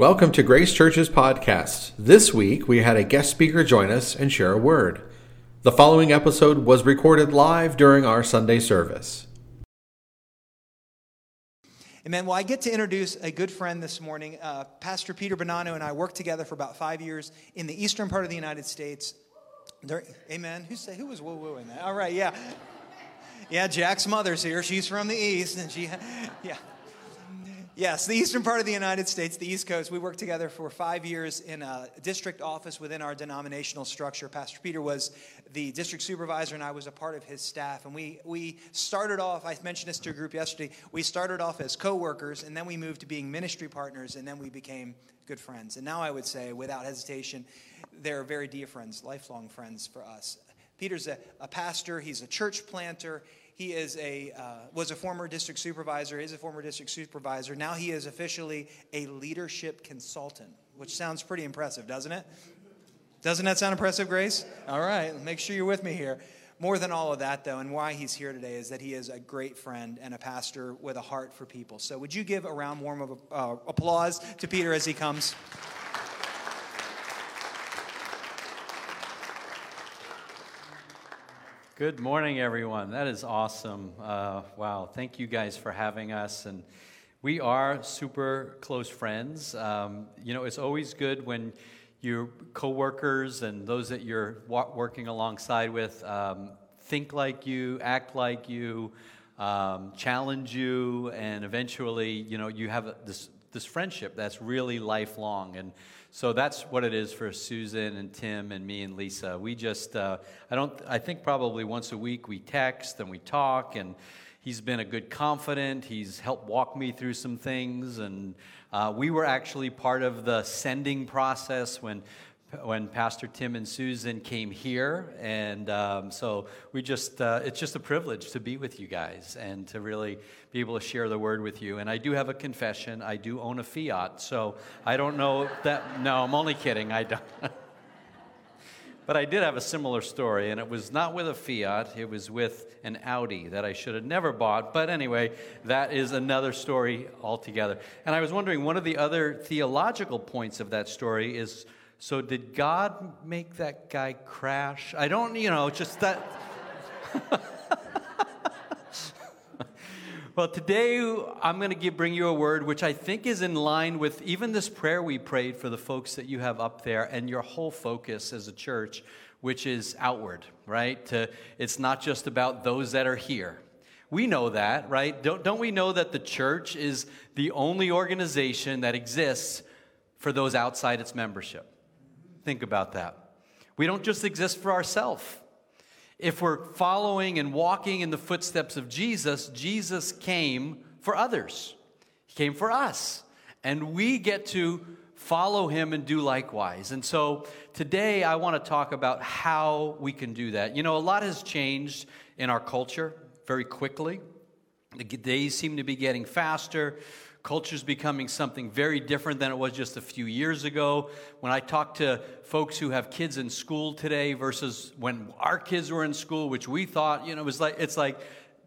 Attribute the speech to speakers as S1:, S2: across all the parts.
S1: Welcome to Grace Church's podcast. This week we had a guest speaker join us and share a word. The following episode was recorded live during our Sunday service.
S2: Amen. Well, I get to introduce a good friend this morning. Uh, Pastor Peter Bonanno and I worked together for about five years in the eastern part of the United States. There, amen. Who say who was woo wooing that? All right, yeah, yeah. Jack's mother's here. She's from the east, and she, yeah. Yes, the eastern part of the United States, the East Coast. We worked together for five years in a district office within our denominational structure. Pastor Peter was the district supervisor, and I was a part of his staff. And we, we started off, I mentioned this to a group yesterday, we started off as co workers, and then we moved to being ministry partners, and then we became good friends. And now I would say, without hesitation, they're very dear friends, lifelong friends for us. Peter's a, a pastor, he's a church planter, he is a, uh, was a former district supervisor, is a former district supervisor. Now he is officially a leadership consultant, which sounds pretty impressive, doesn't it? Doesn't that sound impressive, Grace? All right, make sure you're with me here. More than all of that, though, and why he's here today is that he is a great friend and a pastor with a heart for people. So, would you give a round warm of uh, applause to Peter as he comes?
S3: Good morning, everyone. That is awesome. Uh, wow. Thank you guys for having us. And we are super close friends. Um, you know, it's always good when your coworkers and those that you're working alongside with um, think like you, act like you, um, challenge you, and eventually, you know, you have this this friendship that's really lifelong. And so that's what it is for Susan and Tim and me and Lisa. We just, uh, I don't, I think probably once a week we text and we talk, and he's been a good confidant. He's helped walk me through some things, and uh, we were actually part of the sending process when when Pastor Tim and Susan came here. And um, so we just, uh, it's just a privilege to be with you guys and to really be able to share the word with you. And I do have a confession I do own a Fiat. So I don't know that, no, I'm only kidding. I don't. but I did have a similar story, and it was not with a Fiat, it was with an Audi that I should have never bought. But anyway, that is another story altogether. And I was wondering, one of the other theological points of that story is so, did God make that guy crash? I don't, you know, just that. well, today I'm going to bring you a word which I think is in line with even this prayer we prayed for the folks that you have up there and your whole focus as a church, which is outward, right? To, it's not just about those that are here. We know that, right? Don't, don't we know that the church is the only organization that exists for those outside its membership? Think about that. We don't just exist for ourselves. If we're following and walking in the footsteps of Jesus, Jesus came for others. He came for us. And we get to follow him and do likewise. And so today I want to talk about how we can do that. You know, a lot has changed in our culture very quickly. The days seem to be getting faster. Culture's becoming something very different than it was just a few years ago. When I talk to folks who have kids in school today versus when our kids were in school, which we thought, you know, it was like it's like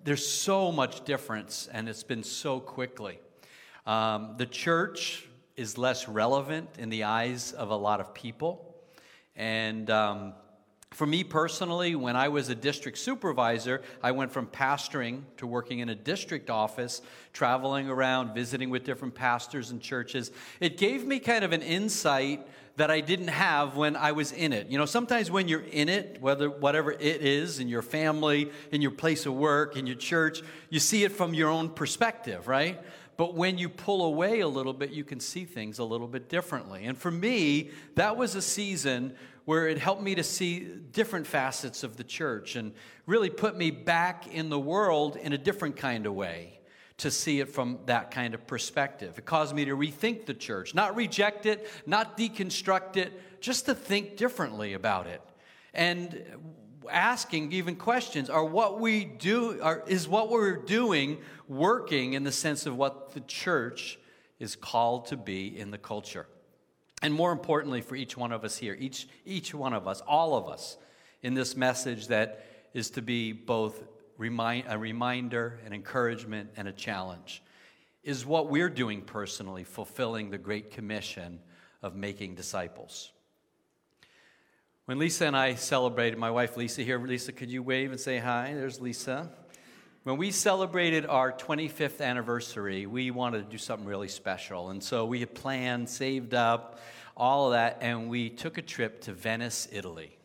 S3: there's so much difference, and it's been so quickly. Um, the church is less relevant in the eyes of a lot of people, and um, for me personally, when I was a district supervisor, I went from pastoring to working in a district office, traveling around, visiting with different pastors and churches. It gave me kind of an insight that I didn't have when I was in it. You know, sometimes when you're in it, whether whatever it is in your family, in your place of work, in your church, you see it from your own perspective, right? But when you pull away a little bit, you can see things a little bit differently. And for me, that was a season where it helped me to see different facets of the church and really put me back in the world in a different kind of way to see it from that kind of perspective. It caused me to rethink the church, not reject it, not deconstruct it, just to think differently about it. And asking even questions are what we do are, is what we're doing working in the sense of what the church is called to be in the culture and more importantly, for each one of us here, each, each one of us, all of us, in this message that is to be both remind, a reminder, an encouragement, and a challenge. is what we're doing personally, fulfilling the Great Commission of making disciples. When Lisa and I celebrated, my wife Lisa here, Lisa, could you wave and say hi? There's Lisa. When we celebrated our 25th anniversary, we wanted to do something really special. And so we had planned, saved up, all of that, and we took a trip to Venice, Italy.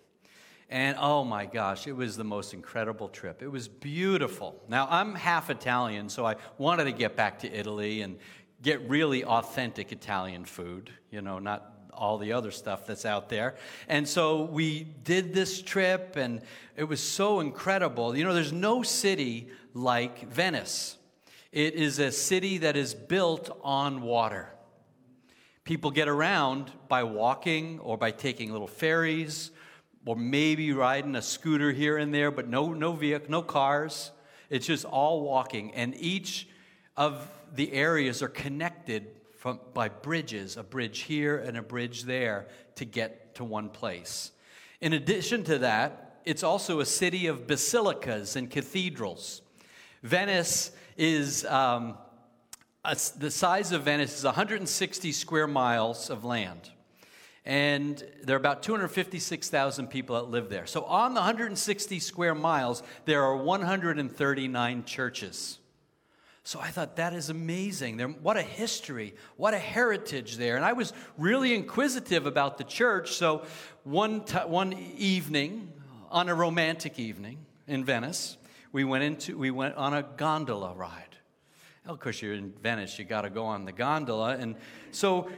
S3: And oh my gosh, it was the most incredible trip. It was beautiful. Now, I'm half Italian, so I wanted to get back to Italy and get really authentic Italian food, you know, not all the other stuff that's out there. And so we did this trip, and it was so incredible. You know, there's no city like Venice, it is a city that is built on water. People get around by walking or by taking little ferries or maybe riding a scooter here and there, but no, no vehicle, no cars. It's just all walking. And each of the areas are connected from, by bridges, a bridge here and a bridge there to get to one place. In addition to that, it's also a city of basilicas and cathedrals. Venice is um, a, the size of Venice is 160 square miles of land. And there are about 256,000 people that live there. So on the 160 square miles, there are 139 churches. So I thought that is amazing. There, what a history, what a heritage there. And I was really inquisitive about the church. So one, t- one evening, on a romantic evening in Venice, we went, into, we went on a gondola ride. Well, of course, you're in Venice, you got to go on the gondola. And so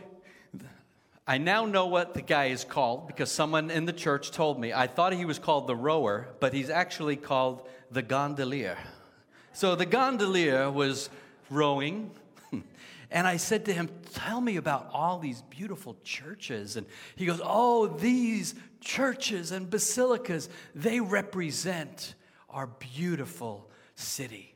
S3: I now know what the guy is called because someone in the church told me. I thought he was called the rower, but he's actually called the gondolier. So the gondolier was rowing, and I said to him, Tell me about all these beautiful churches. And he goes, Oh, these churches and basilicas, they represent our beautiful city.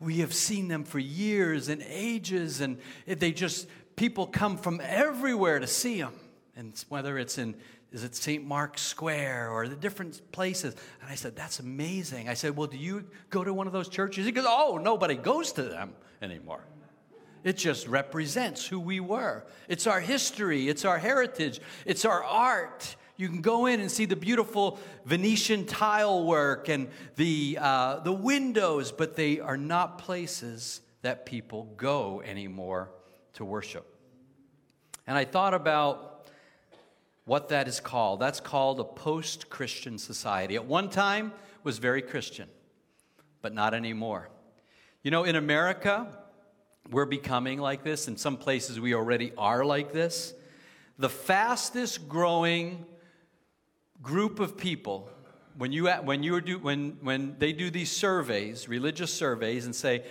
S3: We have seen them for years and ages, and they just people come from everywhere to see them. And whether it's in, is it St. Mark's Square or the different places. And I said, that's amazing. I said, well, do you go to one of those churches? He goes, oh, nobody goes to them anymore. It just represents who we were. It's our history, it's our heritage, it's our art. You can go in and see the beautiful Venetian tile work and the, uh, the windows, but they are not places that people go anymore to worship. And I thought about what that is called. That's called a post Christian society. At one time was very Christian, but not anymore. You know, in America, we're becoming like this. In some places, we already are like this. The fastest growing group of people, when, you, when, you do, when, when they do these surveys, religious surveys, and say,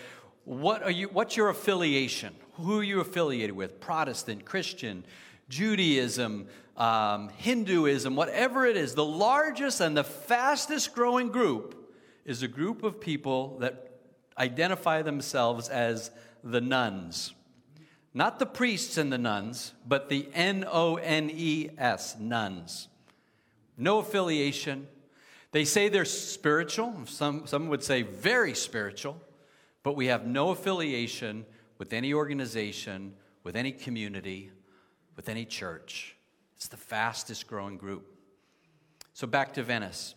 S3: what are you, what's your affiliation? Who are you affiliated with? Protestant, Christian, Judaism, um, Hinduism, whatever it is. The largest and the fastest growing group is a group of people that identify themselves as the nuns. Not the priests and the nuns, but the N O N E S, nuns. No affiliation. They say they're spiritual. Some, some would say very spiritual but we have no affiliation with any organization, with any community, with any church. It's the fastest growing group. So back to Venice.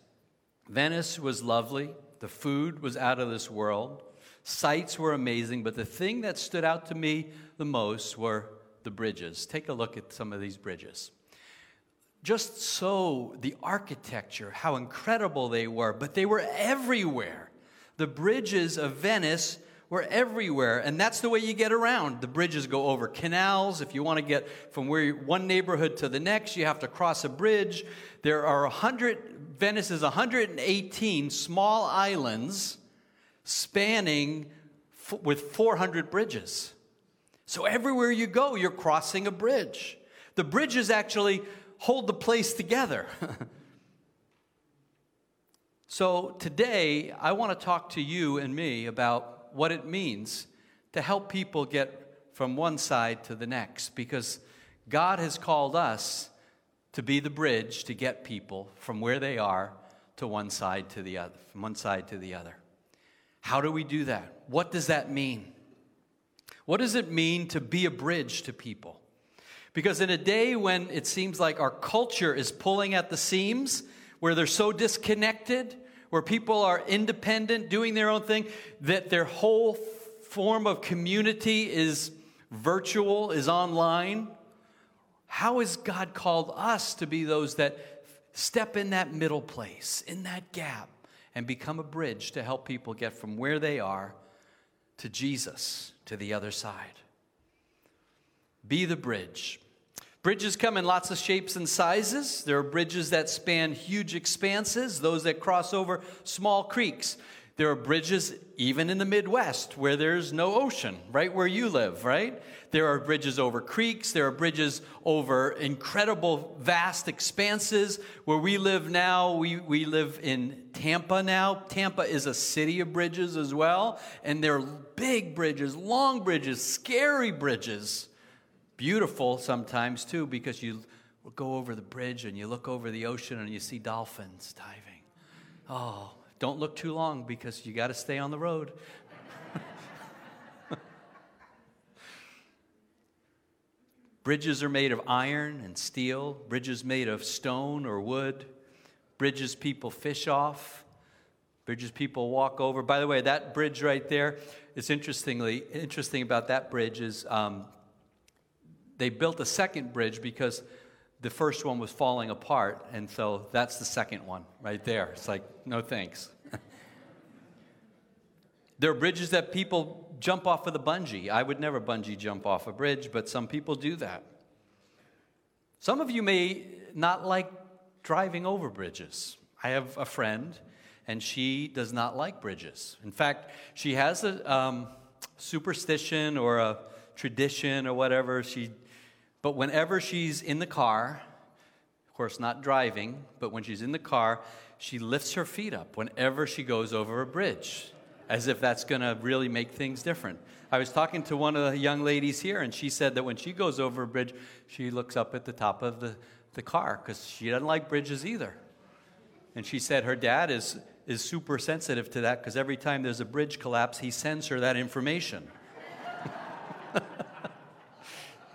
S3: Venice was lovely. The food was out of this world. Sights were amazing, but the thing that stood out to me the most were the bridges. Take a look at some of these bridges. Just so the architecture, how incredible they were, but they were everywhere. The bridges of Venice were everywhere, and that's the way you get around. The bridges go over canals. If you want to get from where one neighborhood to the next, you have to cross a bridge. There are 100, Venice is 118 small islands spanning f- with 400 bridges. So everywhere you go, you're crossing a bridge. The bridges actually hold the place together. So today, I want to talk to you and me about what it means to help people get from one side to the next because God has called us to be the bridge to get people from where they are to one side to the other, from one side to the other. How do we do that? What does that mean? What does it mean to be a bridge to people? Because in a day when it seems like our culture is pulling at the seams, where they're so disconnected, where people are independent, doing their own thing, that their whole form of community is virtual, is online, how has God called us to be those that step in that middle place, in that gap, and become a bridge to help people get from where they are to Jesus, to the other side? Be the bridge. Bridges come in lots of shapes and sizes. There are bridges that span huge expanses, those that cross over small creeks. There are bridges even in the Midwest where there's no ocean, right where you live, right? There are bridges over creeks. There are bridges over incredible, vast expanses. Where we live now, we, we live in Tampa now. Tampa is a city of bridges as well. And they're big bridges, long bridges, scary bridges Beautiful sometimes too, because you go over the bridge and you look over the ocean and you see dolphins diving. Oh, don't look too long because you got to stay on the road. Bridges are made of iron and steel, bridges made of stone or wood, bridges people fish off, bridges people walk over. By the way, that bridge right there, it's interestingly interesting about that bridge is um, they built a second bridge because the first one was falling apart, and so that's the second one right there. It's like, no thanks. there are bridges that people jump off of the bungee. I would never bungee jump off a bridge, but some people do that. Some of you may not like driving over bridges. I have a friend, and she does not like bridges. In fact, she has a um, superstition or a tradition or whatever. She but whenever she's in the car, of course, not driving, but when she's in the car, she lifts her feet up whenever she goes over a bridge, as if that's going to really make things different. I was talking to one of the young ladies here, and she said that when she goes over a bridge, she looks up at the top of the, the car because she doesn't like bridges either. And she said her dad is, is super sensitive to that because every time there's a bridge collapse, he sends her that information.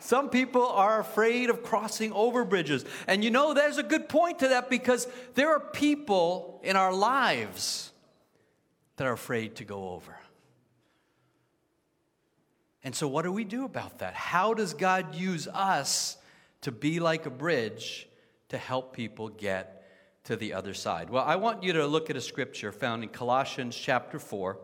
S3: Some people are afraid of crossing over bridges. And you know, there's a good point to that because there are people in our lives that are afraid to go over. And so, what do we do about that? How does God use us to be like a bridge to help people get to the other side? Well, I want you to look at a scripture found in Colossians chapter 4,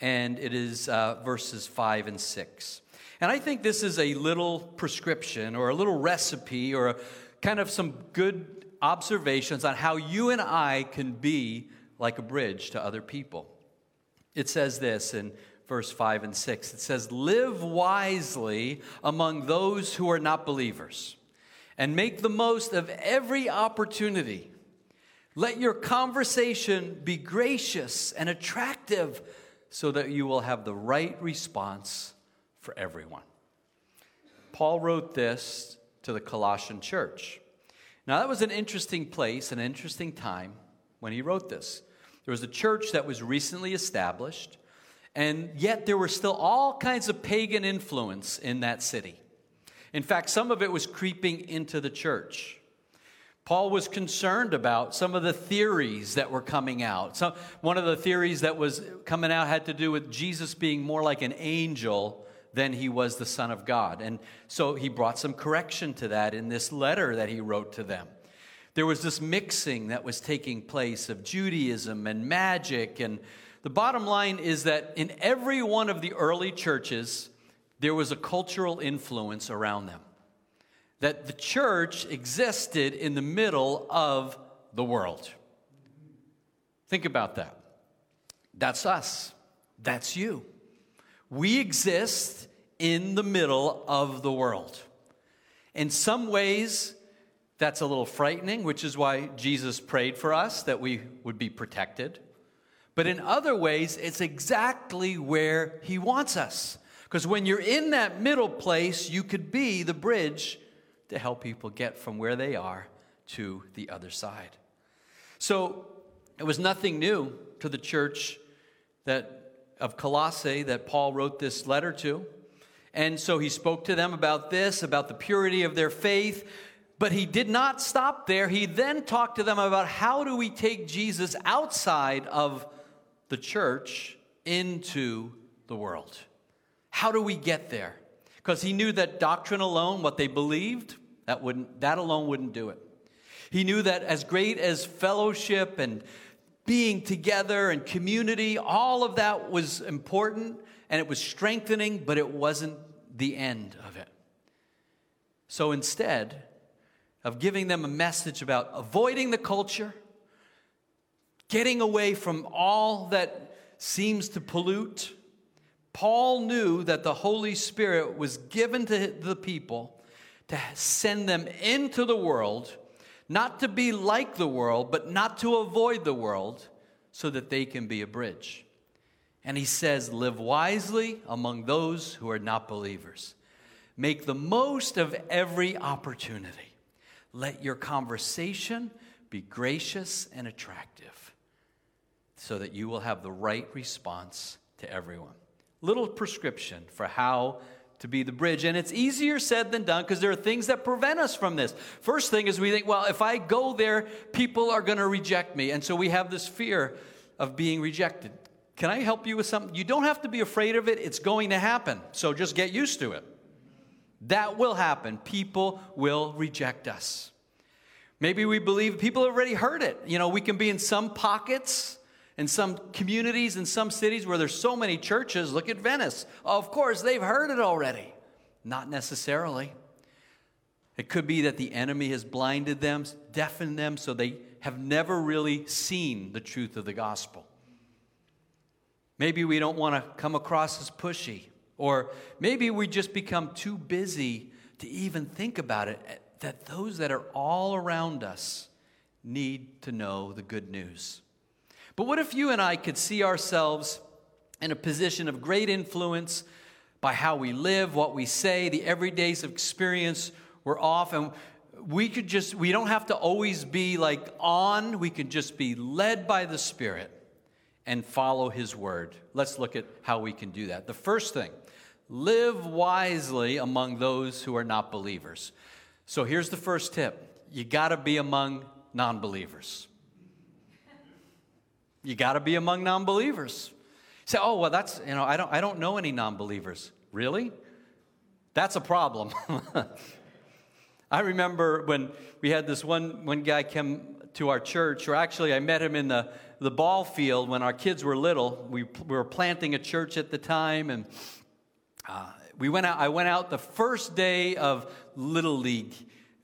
S3: and it is uh, verses 5 and 6. And I think this is a little prescription or a little recipe or a, kind of some good observations on how you and I can be like a bridge to other people. It says this in verse 5 and 6 it says, Live wisely among those who are not believers, and make the most of every opportunity. Let your conversation be gracious and attractive so that you will have the right response for everyone. Paul wrote this to the Colossian church. Now, that was an interesting place, an interesting time when he wrote this. There was a church that was recently established, and yet there were still all kinds of pagan influence in that city. In fact, some of it was creeping into the church. Paul was concerned about some of the theories that were coming out. So one of the theories that was coming out had to do with Jesus being more like an angel than he was the Son of God. And so he brought some correction to that in this letter that he wrote to them. There was this mixing that was taking place of Judaism and magic. And the bottom line is that in every one of the early churches, there was a cultural influence around them. That the church existed in the middle of the world. Think about that. That's us. That's you. We exist in the middle of the world. In some ways, that's a little frightening, which is why Jesus prayed for us that we would be protected. But in other ways, it's exactly where He wants us. Because when you're in that middle place, you could be the bridge to help people get from where they are to the other side. So it was nothing new to the church that of Colossae that Paul wrote this letter to. And so he spoke to them about this, about the purity of their faith. But he did not stop there. He then talked to them about how do we take Jesus outside of the church into the world? How do we get there? Because he knew that doctrine alone, what they believed, that, wouldn't, that alone wouldn't do it. He knew that as great as fellowship and being together and community, all of that was important and it was strengthening, but it wasn't the end of it. So instead of giving them a message about avoiding the culture, getting away from all that seems to pollute, Paul knew that the Holy Spirit was given to the people to send them into the world not to be like the world, but not to avoid the world, so that they can be a bridge. And he says, Live wisely among those who are not believers. Make the most of every opportunity. Let your conversation be gracious and attractive so that you will have the right response to everyone. Little prescription for how to be the bridge. And it's easier said than done because there are things that prevent us from this. First thing is we think, well, if I go there, people are going to reject me. And so we have this fear of being rejected. Can I help you with something? You don't have to be afraid of it, it's going to happen. So just get used to it. That will happen. People will reject us. Maybe we believe people have already heard it. You know, we can be in some pockets in some communities, in some cities where there's so many churches, look at Venice. Of course, they've heard it already. Not necessarily. It could be that the enemy has blinded them, deafened them, so they have never really seen the truth of the gospel. Maybe we don't want to come across as pushy, or maybe we just become too busy to even think about it eh, that those that are all around us need to know the good news. But what if you and I could see ourselves in a position of great influence by how we live, what we say, the everydays experience we're off, and we could just, we don't have to always be like on, we can just be led by the Spirit and follow His word. Let's look at how we can do that. The first thing, live wisely among those who are not believers. So here's the first tip you got to be among non believers. You got to be among non believers. Say, oh, well, that's, you know, I don't, I don't know any non believers. Really? That's a problem. I remember when we had this one, one guy come to our church, or actually, I met him in the, the ball field when our kids were little. We, we were planting a church at the time, and uh, we went out, I went out the first day of Little League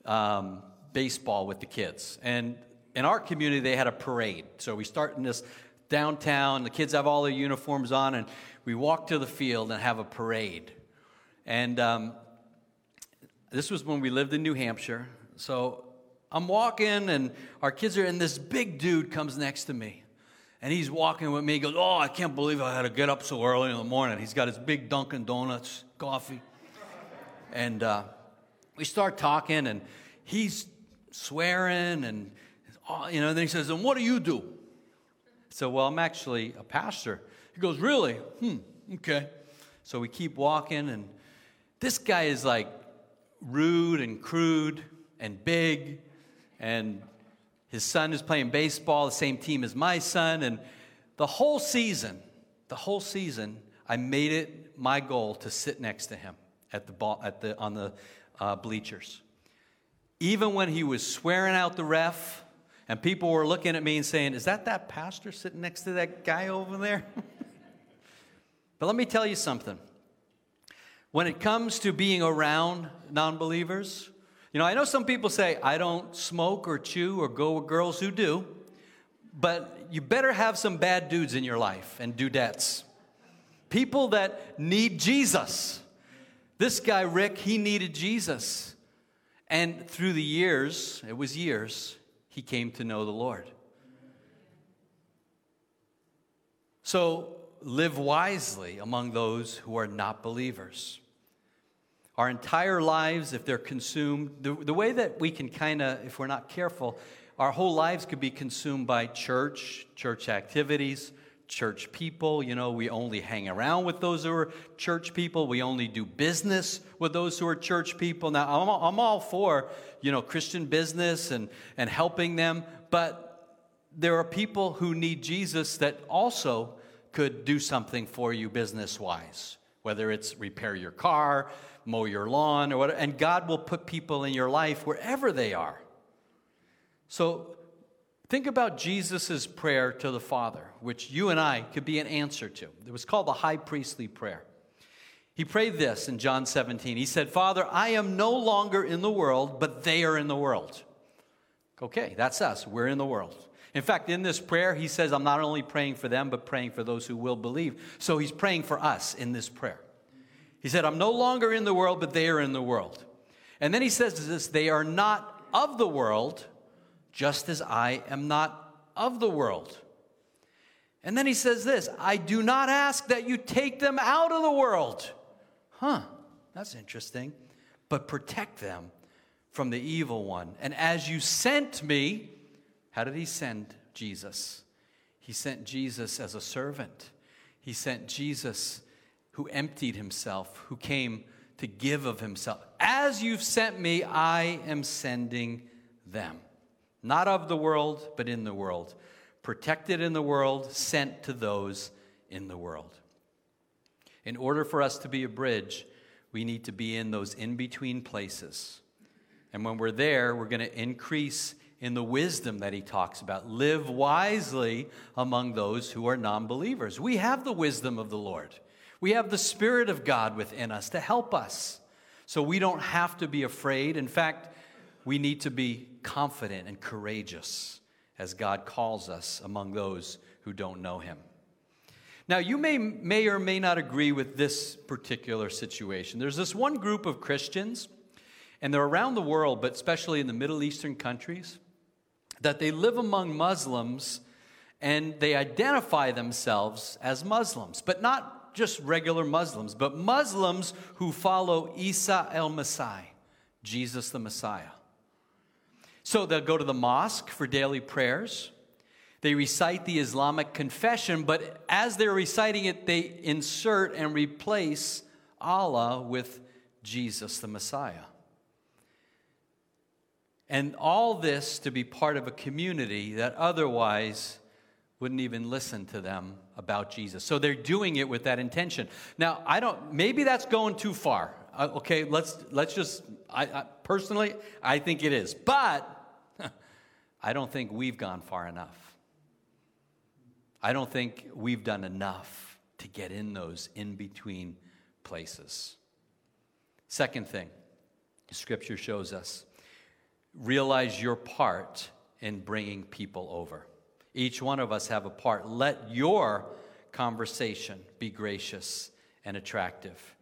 S3: um, baseball with the kids. And in our community, they had a parade. So we start in this downtown, the kids have all their uniforms on, and we walk to the field and have a parade. And um, this was when we lived in New Hampshire. So I'm walking, and our kids are, and this big dude comes next to me. And he's walking with me. He goes, Oh, I can't believe I had to get up so early in the morning. He's got his big Dunkin' Donuts coffee. And uh, we start talking, and he's swearing and oh, you know, then he says, and what do you do? So, well, I'm actually a pastor. He goes, really? Hmm, okay. So we keep walking, and this guy is like rude and crude and big, and his son is playing baseball, the same team as my son, and the whole season, the whole season, I made it my goal to sit next to him at the ball, at the, on the uh, bleachers. Even when he was swearing out the ref, and people were looking at me and saying, Is that that pastor sitting next to that guy over there? but let me tell you something. When it comes to being around non believers, you know, I know some people say, I don't smoke or chew or go with girls who do, but you better have some bad dudes in your life and dudettes. People that need Jesus. This guy, Rick, he needed Jesus. And through the years, it was years, he came to know the Lord. So live wisely among those who are not believers. Our entire lives, if they're consumed, the, the way that we can kind of, if we're not careful, our whole lives could be consumed by church, church activities, church people. You know, we only hang around with those who are church people. We only do business with those who are church people. Now, I'm all, I'm all for, you know, Christian business and, and helping them, but there are people who need Jesus that also could do something for you business wise, whether it's repair your car, mow your lawn, or whatever. And God will put people in your life wherever they are. So think about Jesus' prayer to the Father, which you and I could be an answer to. It was called the high priestly prayer. He prayed this in John 17. He said, Father, I am no longer in the world, but they are in the world. Okay, that's us. We're in the world. In fact, in this prayer, he says, I'm not only praying for them, but praying for those who will believe. So he's praying for us in this prayer. He said, I'm no longer in the world, but they are in the world. And then he says this, they are not of the world, just as I am not of the world. And then he says this I do not ask that you take them out of the world. Huh, that's interesting. But protect them from the evil one. And as you sent me, how did he send Jesus? He sent Jesus as a servant. He sent Jesus who emptied himself, who came to give of himself. As you've sent me, I am sending them. Not of the world, but in the world. Protected in the world, sent to those in the world. In order for us to be a bridge, we need to be in those in between places. And when we're there, we're going to increase in the wisdom that he talks about. Live wisely among those who are non believers. We have the wisdom of the Lord, we have the Spirit of God within us to help us. So we don't have to be afraid. In fact, we need to be confident and courageous as God calls us among those who don't know him. Now, you may, may or may not agree with this particular situation. There's this one group of Christians, and they're around the world, but especially in the Middle Eastern countries, that they live among Muslims and they identify themselves as Muslims, but not just regular Muslims, but Muslims who follow Isa el Messiah, Jesus the Messiah. So they'll go to the mosque for daily prayers. They recite the Islamic confession, but as they're reciting it, they insert and replace Allah with Jesus the Messiah. And all this to be part of a community that otherwise wouldn't even listen to them about Jesus. So they're doing it with that intention. Now, I don't, maybe that's going too far. Uh, okay, let's, let's just, I, I, personally, I think it is. But I don't think we've gone far enough. I don't think we've done enough to get in those in between places. Second thing, Scripture shows us realize your part in bringing people over. Each one of us have a part. Let your conversation be gracious and attractive.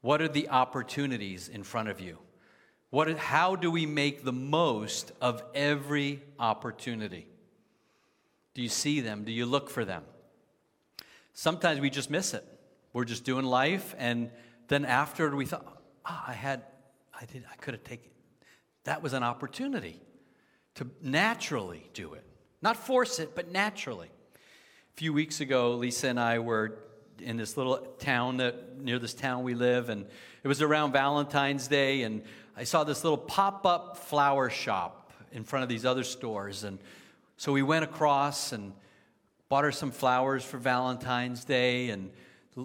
S3: What are the opportunities in front of you? What, how do we make the most of every opportunity? Do you see them? Do you look for them? Sometimes we just miss it. We're just doing life, and then after we thought, oh, I had, I did, I could have taken, that was an opportunity to naturally do it. Not force it, but naturally. A few weeks ago, Lisa and I were in this little town that near this town we live, and it was around Valentine's Day, and I saw this little pop-up flower shop in front of these other stores, and so we went across and bought her some flowers for Valentine's Day, and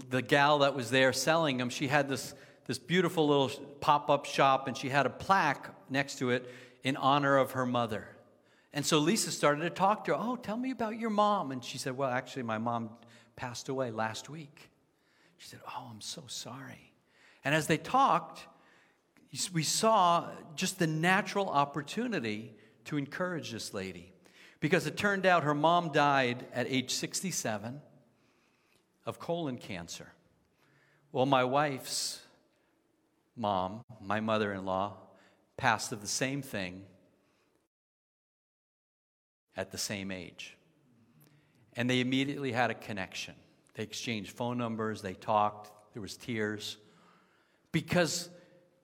S3: the gal that was there selling them, she had this this beautiful little pop up shop, and she had a plaque next to it in honor of her mother. And so Lisa started to talk to her. Oh, tell me about your mom. And she said, Well, actually, my mom passed away last week. She said, Oh, I'm so sorry. And as they talked, we saw just the natural opportunity to encourage this lady. Because it turned out her mom died at age 67 of colon cancer. Well, my wife's mom, my mother in law, passed of the same thing at the same age. And they immediately had a connection. They exchanged phone numbers, they talked, there was tears. Because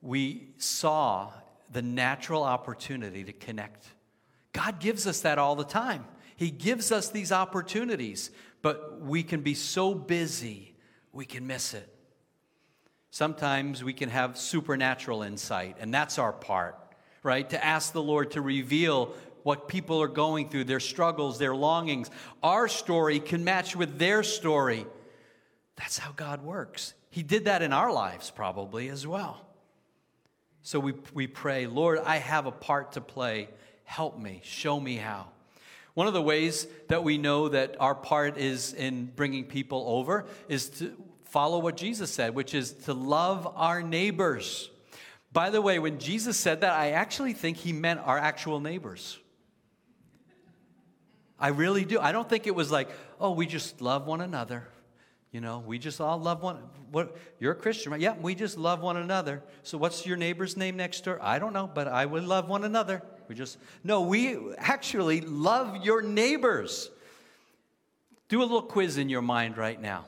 S3: we saw the natural opportunity to connect. God gives us that all the time. He gives us these opportunities, but we can be so busy, we can miss it. Sometimes we can have supernatural insight, and that's our part, right? To ask the Lord to reveal what people are going through, their struggles, their longings. Our story can match with their story. That's how God works. He did that in our lives, probably as well. So we, we pray, Lord, I have a part to play. Help me, show me how. One of the ways that we know that our part is in bringing people over is to follow what Jesus said, which is to love our neighbors. By the way, when Jesus said that, I actually think he meant our actual neighbors. I really do. I don't think it was like, oh, we just love one another. You know, we just all love one. What you're a Christian, right? Yeah, we just love one another. So what's your neighbor's name next door? I don't know, but I would love one another. We just, no, we actually love your neighbors. Do a little quiz in your mind right now.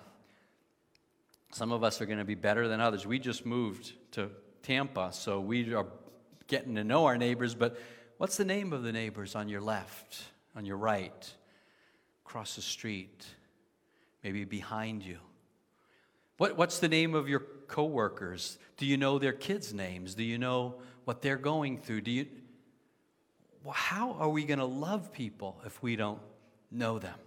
S3: Some of us are going to be better than others. We just moved to Tampa, so we are getting to know our neighbors, but what's the name of the neighbors on your left, on your right, across the street, maybe behind you? What, what's the name of your coworkers? Do you know their kids' names? Do you know what they're going through? Do you, well, how are we going to love people if we don't know them?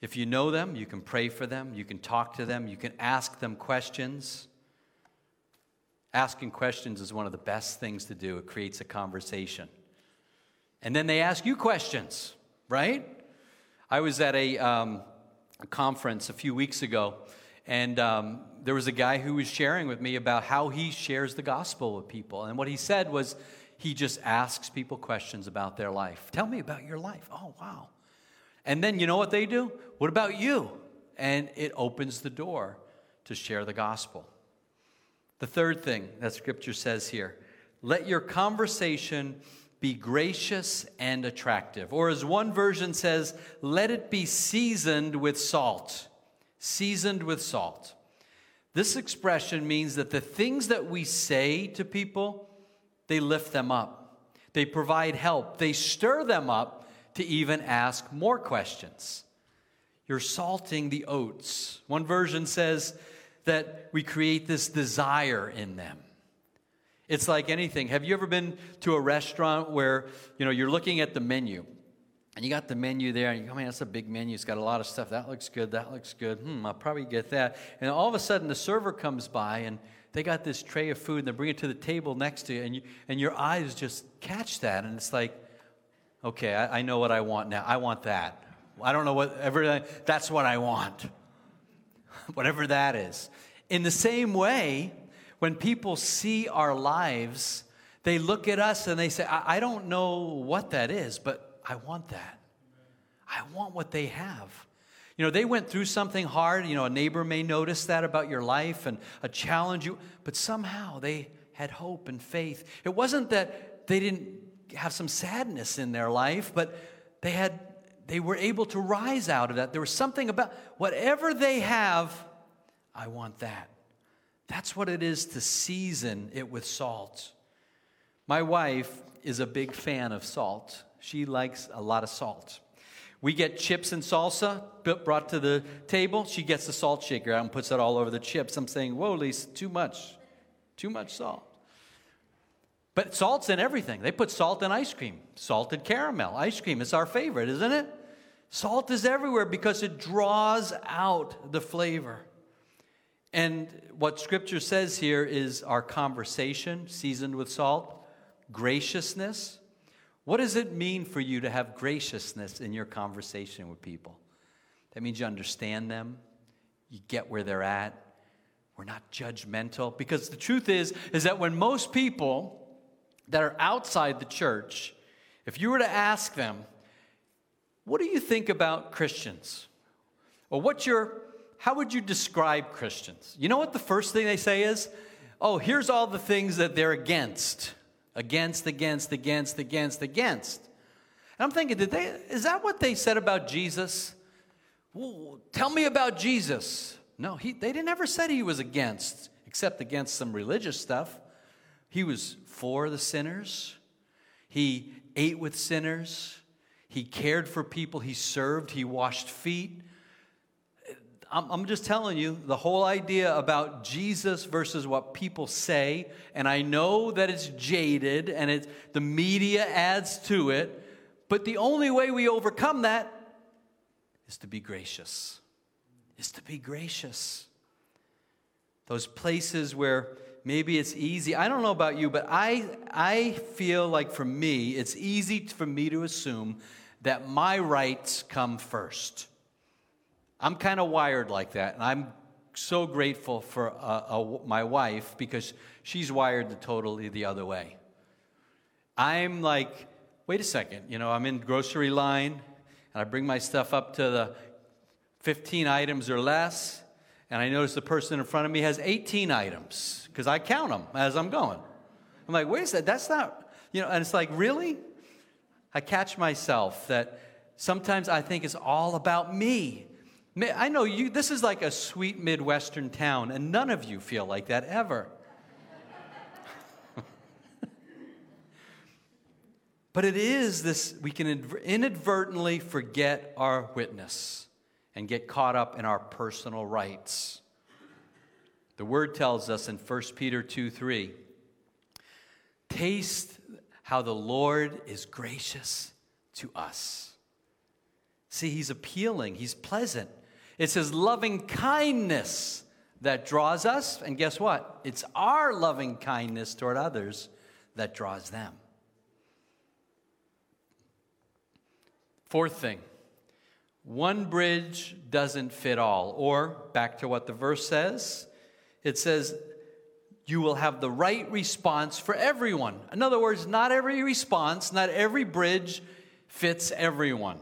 S3: If you know them, you can pray for them, you can talk to them, you can ask them questions. Asking questions is one of the best things to do, it creates a conversation. And then they ask you questions, right? I was at a, um, a conference a few weeks ago, and um, there was a guy who was sharing with me about how he shares the gospel with people. And what he said was he just asks people questions about their life. Tell me about your life. Oh, wow. And then you know what they do? What about you? And it opens the door to share the gospel. The third thing that scripture says here let your conversation be gracious and attractive. Or as one version says, let it be seasoned with salt seasoned with salt. This expression means that the things that we say to people, they lift them up. They provide help. They stir them up to even ask more questions. You're salting the oats. One version says that we create this desire in them. It's like anything. Have you ever been to a restaurant where, you know, you're looking at the menu and you got the menu there, and you go, man, that's a big menu. It's got a lot of stuff. That looks good. That looks good. Hmm, I'll probably get that. And all of a sudden, the server comes by, and they got this tray of food, and they bring it to the table next to you, and, you, and your eyes just catch that, and it's like, okay, I, I know what I want now. I want that. I don't know whatever, that's what I want. Whatever that is. In the same way, when people see our lives, they look at us and they say, I, I don't know what that is, but I want that. I want what they have. You know, they went through something hard. You know, a neighbor may notice that about your life and a challenge you, but somehow they had hope and faith. It wasn't that they didn't have some sadness in their life, but they had they were able to rise out of that. There was something about whatever they have, I want that. That's what it is to season it with salt. My wife is a big fan of salt. She likes a lot of salt. We get chips and salsa brought to the table. She gets the salt shaker out and puts it all over the chips. I'm saying, whoa, Lisa, too much. Too much salt. But salt's in everything. They put salt in ice cream, salted caramel. Ice cream is our favorite, isn't it? Salt is everywhere because it draws out the flavor. And what scripture says here is our conversation seasoned with salt, graciousness, what does it mean for you to have graciousness in your conversation with people? That means you understand them, you get where they're at. We're not judgmental because the truth is is that when most people that are outside the church, if you were to ask them, what do you think about Christians? Or what's your how would you describe Christians? You know what the first thing they say is? Oh, here's all the things that they're against against, against, against, against, against. And I'm thinking, did they, is that what they said about Jesus? Tell me about Jesus. No, he, they didn't ever said he was against, except against some religious stuff. He was for the sinners. He ate with sinners. He cared for people, he served, he washed feet. I'm, just telling you, the whole idea about Jesus versus what people say, and I know that it's jaded and it's, the media adds to it, but the only way we overcome that is to be gracious. Is to be gracious. Those places where maybe it's easy. I don't know about you, but I, I feel like for me, it's easy for me to assume that my rights come first. I'm kind of wired like that, and I'm so grateful for my wife because she's wired the totally the other way. I'm like, wait a second, you know, I'm in grocery line, and I bring my stuff up to the 15 items or less, and I notice the person in front of me has 18 items because I count them as I'm going. I'm like, wait a second, that's not, you know, and it's like, really? I catch myself that sometimes I think it's all about me. I know you, this is like a sweet Midwestern town, and none of you feel like that ever. but it is this, we can inadvertently forget our witness and get caught up in our personal rights. The word tells us in 1 Peter 2 3 taste how the Lord is gracious to us. See, he's appealing, he's pleasant. It's His loving kindness that draws us. And guess what? It's our loving kindness toward others that draws them. Fourth thing one bridge doesn't fit all. Or, back to what the verse says, it says, you will have the right response for everyone. In other words, not every response, not every bridge fits everyone.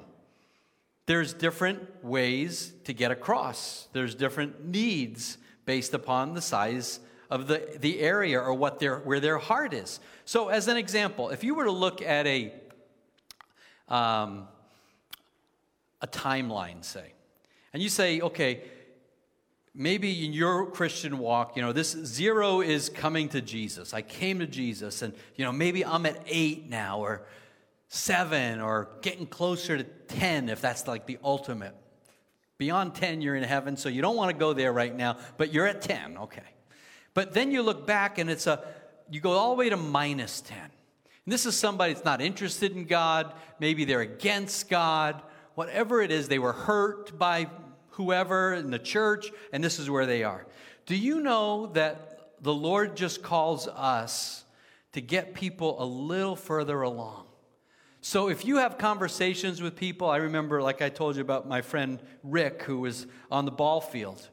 S3: There's different ways to get across. There's different needs based upon the size of the, the area or what their, where their heart is. So, as an example, if you were to look at a, um, a timeline, say, and you say, okay, maybe in your Christian walk, you know, this zero is coming to Jesus. I came to Jesus, and, you know, maybe I'm at eight now, or seven or getting closer to 10 if that's like the ultimate. Beyond 10, you're in heaven, so you don't want to go there right now, but you're at 10, okay. But then you look back and it's a, you go all the way to minus 10. And this is somebody that's not interested in God, maybe they're against God, whatever it is, they were hurt by whoever in the church, and this is where they are. Do you know that the Lord just calls us to get people a little further along? So if you have conversations with people, I remember, like I told you about my friend Rick, who was on the ball field.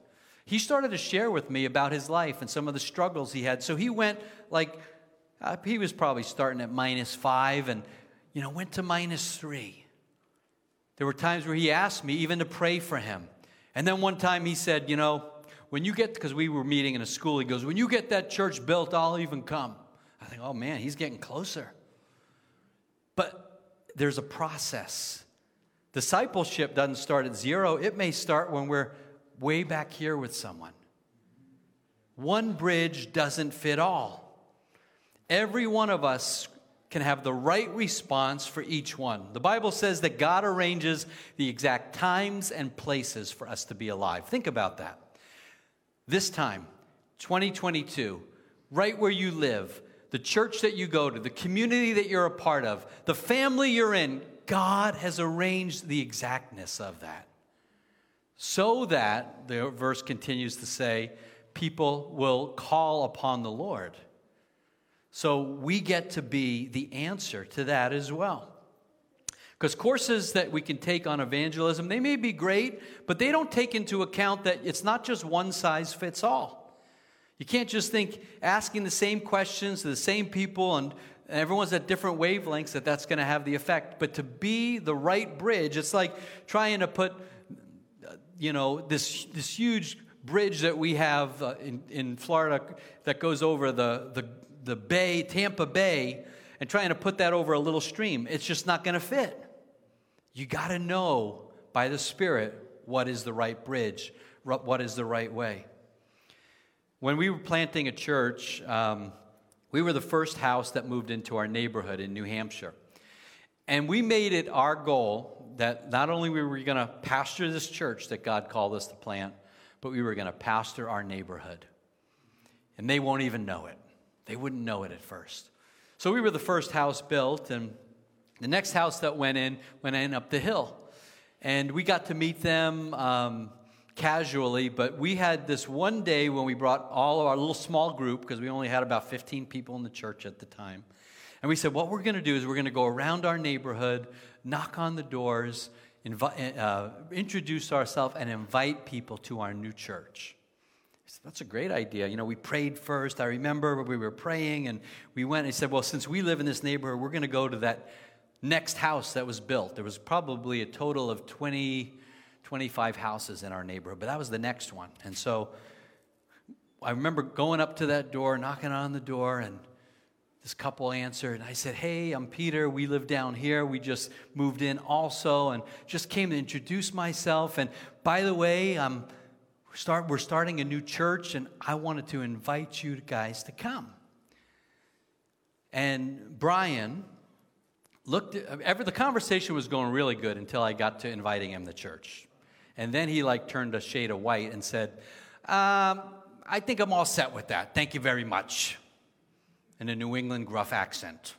S3: He started to share with me about his life and some of the struggles he had. So he went like, uh, he was probably starting at minus five and, you know, went to minus three. There were times where he asked me even to pray for him. And then one time he said, you know, when you get, because we were meeting in a school, he goes, when you get that church built, I'll even come. I think, oh man, he's getting closer. But there's a process. Discipleship doesn't start at zero, it may start when we're way back here with someone. One bridge doesn't fit all. Every one of us can have the right response for each one. The Bible says that God arranges the exact times and places for us to be alive. Think about that. This time, 2022, right where you live, the church that you go to, the community that you're a part of, the family you're in, God has arranged the exactness of that. So that, the verse continues to say, people will call upon the Lord. So we get to be the answer to that as well. Because courses that we can take on evangelism, they may be great, but they don't take into account that it's not just one size fits all. You can't just think asking the same questions to the same people and everyone's at different wavelengths that that's going to have the effect. But to be the right bridge, it's like trying to put, you know, this, this huge bridge that we have uh, in, in Florida that goes over the, the, the bay, Tampa Bay, and trying to put that over a little stream. It's just not going to fit. You got to know by the Spirit what is the right bridge, what is the right way. When we were planting a church, um, we were the first house that moved into our neighborhood in New Hampshire. And we made it our goal that not only were we going to pastor this church that God called us to plant, but we were going to pastor our neighborhood. And they won't even know it. They wouldn't know it at first. So we were the first house built, and the next house that went in went in up the hill. And we got to meet them um, casually, but we had this one day when we brought all of our little small group, because we only had about 15 people in the church at the time. And we said, what we're going to do is we're going to go around our neighborhood, knock on the doors, invi- uh, introduce ourselves, and invite people to our new church. Said, That's a great idea. You know, we prayed first. I remember we were praying and we went and he said, Well, since we live in this neighborhood, we're going to go to that next house that was built. There was probably a total of 20, 25 houses in our neighborhood, but that was the next one. And so I remember going up to that door, knocking on the door, and this couple answered. And I said, Hey, I'm Peter. We live down here. We just moved in also and just came to introduce myself. And by the way, I'm, start, we're starting a new church, and I wanted to invite you guys to come. And Brian looked at, ever the conversation was going really good until I got to inviting him to church. And then he like turned a shade of white and said, um, I think I'm all set with that. Thank you very much in a New England gruff accent.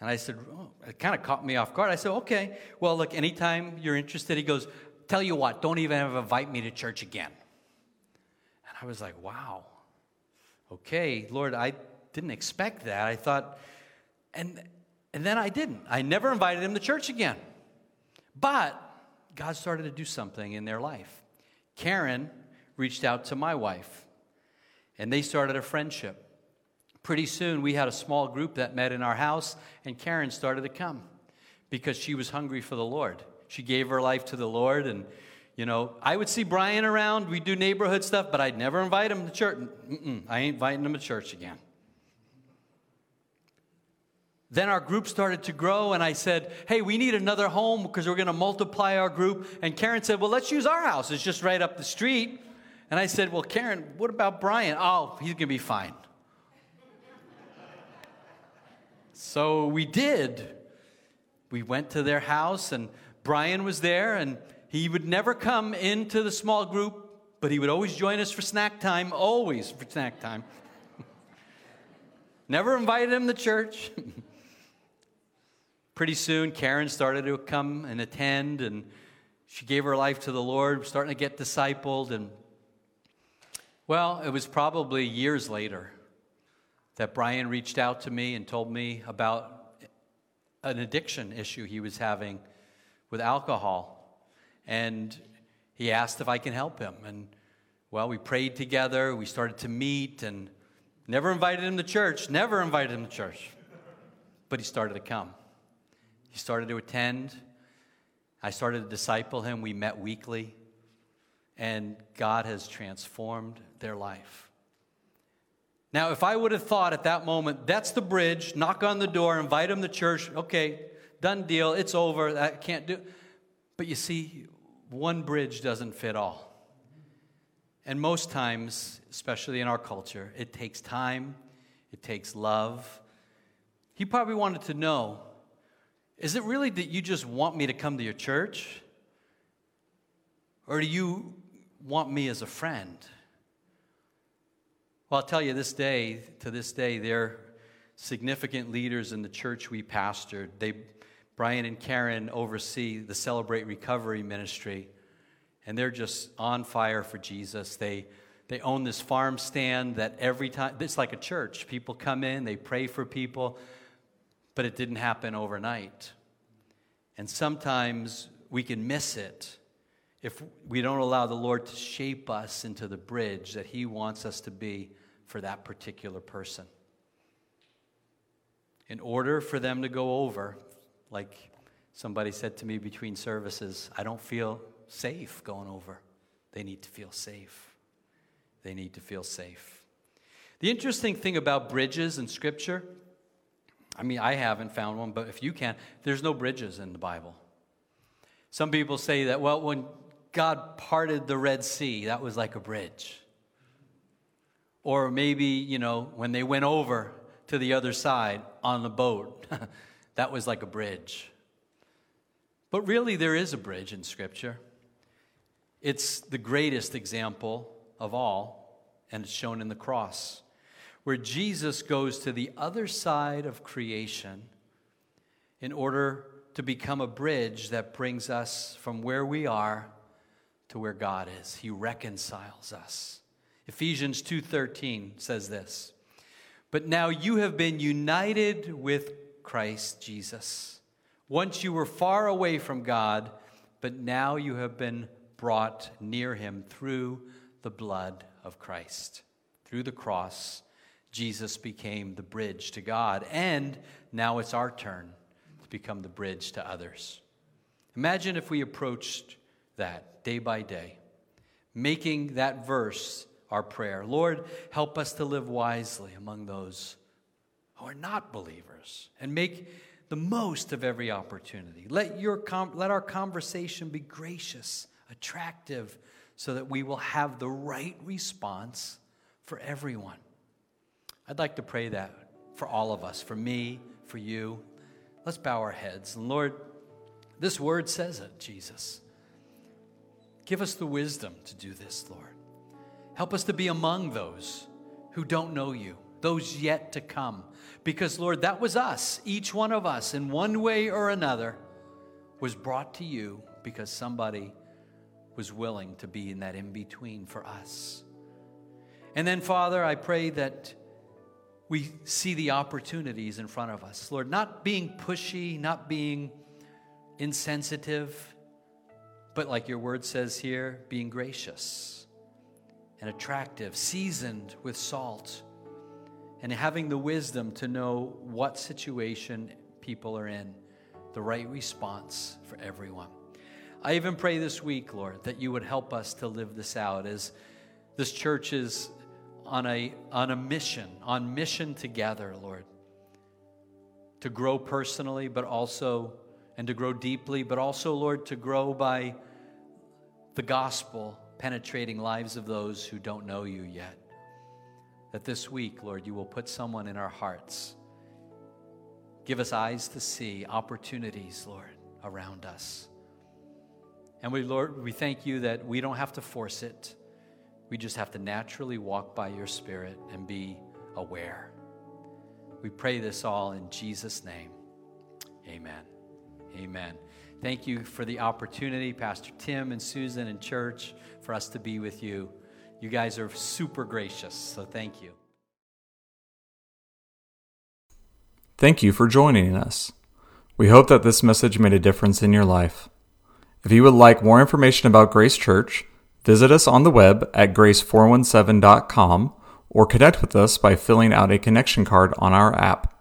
S3: And I said, oh, it kind of caught me off guard. I said, okay, well, look, anytime you're interested, he goes, tell you what, don't even ever invite me to church again. And I was like, wow, okay, Lord, I didn't expect that. I thought, and, and then I didn't. I never invited him to church again. But God started to do something in their life. Karen reached out to my wife, and they started a friendship. Pretty soon, we had a small group that met in our house, and Karen started to come because she was hungry for the Lord. She gave her life to the Lord, and you know, I would see Brian around. We do neighborhood stuff, but I'd never invite him to church. Mm-mm, I ain't inviting him to church again. Then our group started to grow, and I said, Hey, we need another home because we're going to multiply our group. And Karen said, Well, let's use our house. It's just right up the street. And I said, Well, Karen, what about Brian? Oh, he's going to be fine. So we did. We went to their house, and Brian was there, and he would never come into the small group, but he would always join us for snack time, always for snack time. never invited him to church. Pretty soon, Karen started to come and attend, and she gave her life to the Lord, starting to get discipled. And well, it was probably years later that Brian reached out to me and told me about an addiction issue he was having with alcohol. And he asked if I can help him. And well, we prayed together, we started to meet, and never invited him to church, never invited him to church. But he started to come. He started to attend. I started to disciple him. We met weekly. And God has transformed their life. Now, if I would have thought at that moment, that's the bridge, knock on the door, invite him to church, okay, done deal, it's over, I can't do. But you see, one bridge doesn't fit all. And most times, especially in our culture, it takes time, it takes love. He probably wanted to know is it really that you just want me to come to your church? Or do you want me as a friend? Well, I'll tell you this day, to this day, they're significant leaders in the church we pastored. They, Brian and Karen oversee the Celebrate Recovery ministry, and they're just on fire for Jesus. They, they own this farm stand that every time, it's like a church. People come in, they pray for people, but it didn't happen overnight. And sometimes we can miss it if we don't allow the Lord to shape us into the bridge that He wants us to be for that particular person. In order for them to go over, like somebody said to me between services, I don't feel safe going over. They need to feel safe. They need to feel safe. The interesting thing about bridges in Scripture, I mean, I haven't found one, but if you can, there's no bridges in the Bible. Some people say that, well, when God parted the Red Sea, that was like a bridge. Or maybe, you know, when they went over to the other side on the boat, that was like a bridge. But really, there is a bridge in Scripture. It's the greatest example of all, and it's shown in the cross, where Jesus goes to the other side of creation in order to become a bridge that brings us from where we are to where God is. He reconciles us. Ephesians 2:13 says this. But now you have been united with Christ Jesus. Once you were far away from God, but now you have been brought near him through the blood of Christ. Through the cross, Jesus became the bridge to God, and now it's our turn to become the bridge to others. Imagine if we approached that day by day, making that verse our prayer. Lord, help us to live wisely among those who are not believers and make the most of every opportunity. Let, your com- let our conversation be gracious, attractive, so that we will have the right response for everyone. I'd like to pray that for all of us, for me, for you. Let's bow our heads. And Lord, this word says it, Jesus. Give us the wisdom to do this, Lord. Help us to be among those who don't know you, those yet to come. Because, Lord, that was us. Each one of us, in one way or another, was brought to you because somebody was willing to be in that in between for us. And then, Father, I pray that we see the opportunities in front of us. Lord, not being pushy, not being insensitive, but like your word says here, being gracious and attractive, seasoned with salt, and having the wisdom to know what situation people are in, the right response for everyone. I even pray this week, Lord, that you would help us to live this out as this church is on a, on a mission, on mission together, Lord, to grow personally, but also, and to grow deeply, but also, Lord, to grow by the gospel penetrating lives of those who don't know you yet. That this week, Lord, you will put someone in our hearts. Give us eyes to see opportunities, Lord, around us. And we, Lord, we thank you that we don't have to force it. We just have to naturally walk by your Spirit and be aware. We pray this all in Jesus' name. Amen. Amen. Thank you for the opportunity, Pastor Tim and Susan and church, for us to be with you. You guys are super gracious, so thank you.
S4: Thank you for joining us. We hope that this message made a difference in your life. If you would like more information about Grace Church, visit us on the web at grace417.com or connect with us by filling out a connection card on our app.